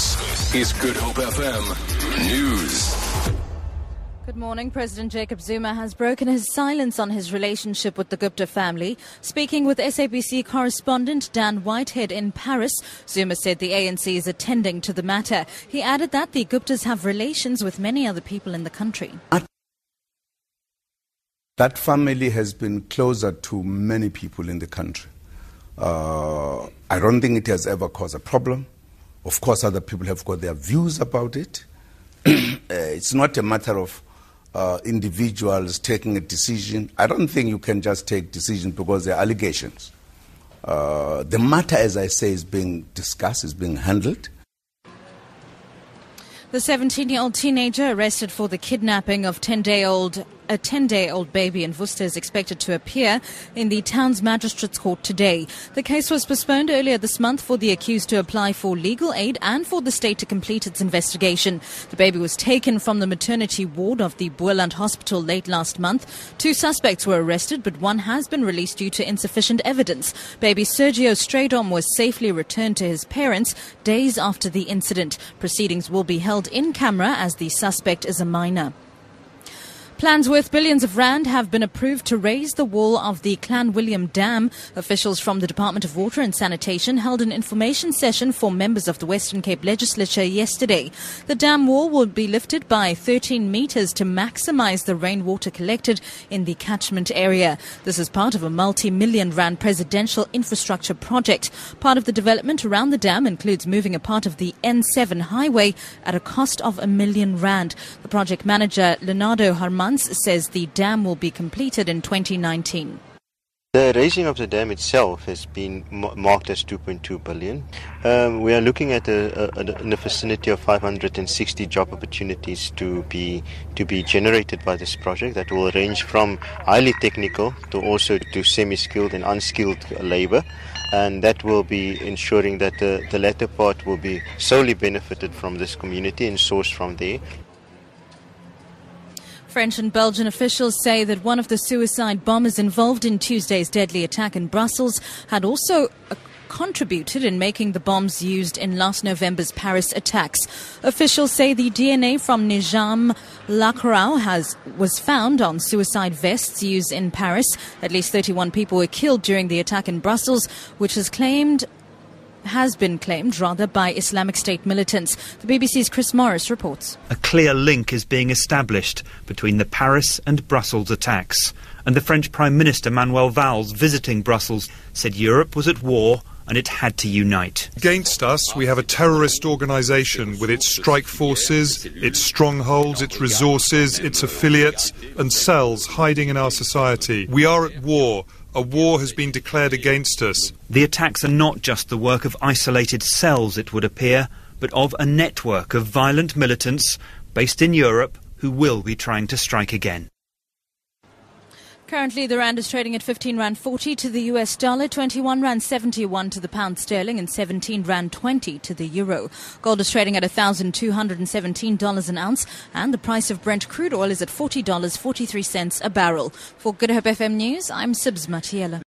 This is Good Hope FM News. Good morning. President Jacob Zuma has broken his silence on his relationship with the Gupta family. Speaking with SABC correspondent Dan Whitehead in Paris, Zuma said the ANC is attending to the matter. He added that the Guptas have relations with many other people in the country. That family has been closer to many people in the country. Uh, I don't think it has ever caused a problem. Of course, other people have got their views about it. uh, it's not a matter of uh, individuals taking a decision. I don't think you can just take decisions because there are allegations. Uh, the matter, as I say, is being discussed, is being handled. The 17 year old teenager arrested for the kidnapping of 10 day old a 10 day old baby in Worcester is expected to appear in the town's magistrates court today. The case was postponed earlier this month for the accused to apply for legal aid and for the state to complete its investigation. The baby was taken from the maternity ward of the Boland Hospital late last month. Two suspects were arrested, but one has been released due to insufficient evidence. Baby Sergio Strydom was safely returned to his parents days after the incident. Proceedings will be held in camera as the suspect is a minor. Plans worth billions of rand have been approved to raise the wall of the Clanwilliam Dam. Officials from the Department of Water and Sanitation held an information session for members of the Western Cape Legislature yesterday. The dam wall will be lifted by 13 metres to maximise the rainwater collected in the catchment area. This is part of a multi-million rand presidential infrastructure project. Part of the development around the dam includes moving a part of the N7 highway at a cost of a million rand. The project manager, Leonardo Harman, says the dam will be completed in 2019. The raising of the dam itself has been marked as 2.2 billion. Um, we are looking at a, a, in the vicinity of 560 job opportunities to be to be generated by this project. That will range from highly technical to also to semi-skilled and unskilled labour, and that will be ensuring that the, the latter part will be solely benefited from this community and sourced from there. French and Belgian officials say that one of the suicide bombers involved in Tuesday's deadly attack in Brussels had also uh, contributed in making the bombs used in last November's Paris attacks. Officials say the DNA from Najim Laachraoui has was found on suicide vests used in Paris. At least 31 people were killed during the attack in Brussels, which has claimed has been claimed, rather, by Islamic State militants. The BBC's Chris Morris reports. A clear link is being established between the Paris and Brussels attacks. And the French Prime Minister Manuel Valls, visiting Brussels, said Europe was at war and it had to unite. Against us, we have a terrorist organization with its strike forces, its strongholds, its resources, its affiliates, and cells hiding in our society. We are at war a war has been declared against us. The attacks are not just the work of isolated cells, it would appear, but of a network of violent militants based in Europe who will be trying to strike again. Currently, the rand is trading at 15 rand 40 to the US dollar, 21 rand 71 to the pound sterling, and 17 rand 20 to the euro. Gold is trading at $1,217 an ounce, and the price of Brent crude oil is at $40.43 a barrel. For Good Hope FM News, I'm Sibs Matiela.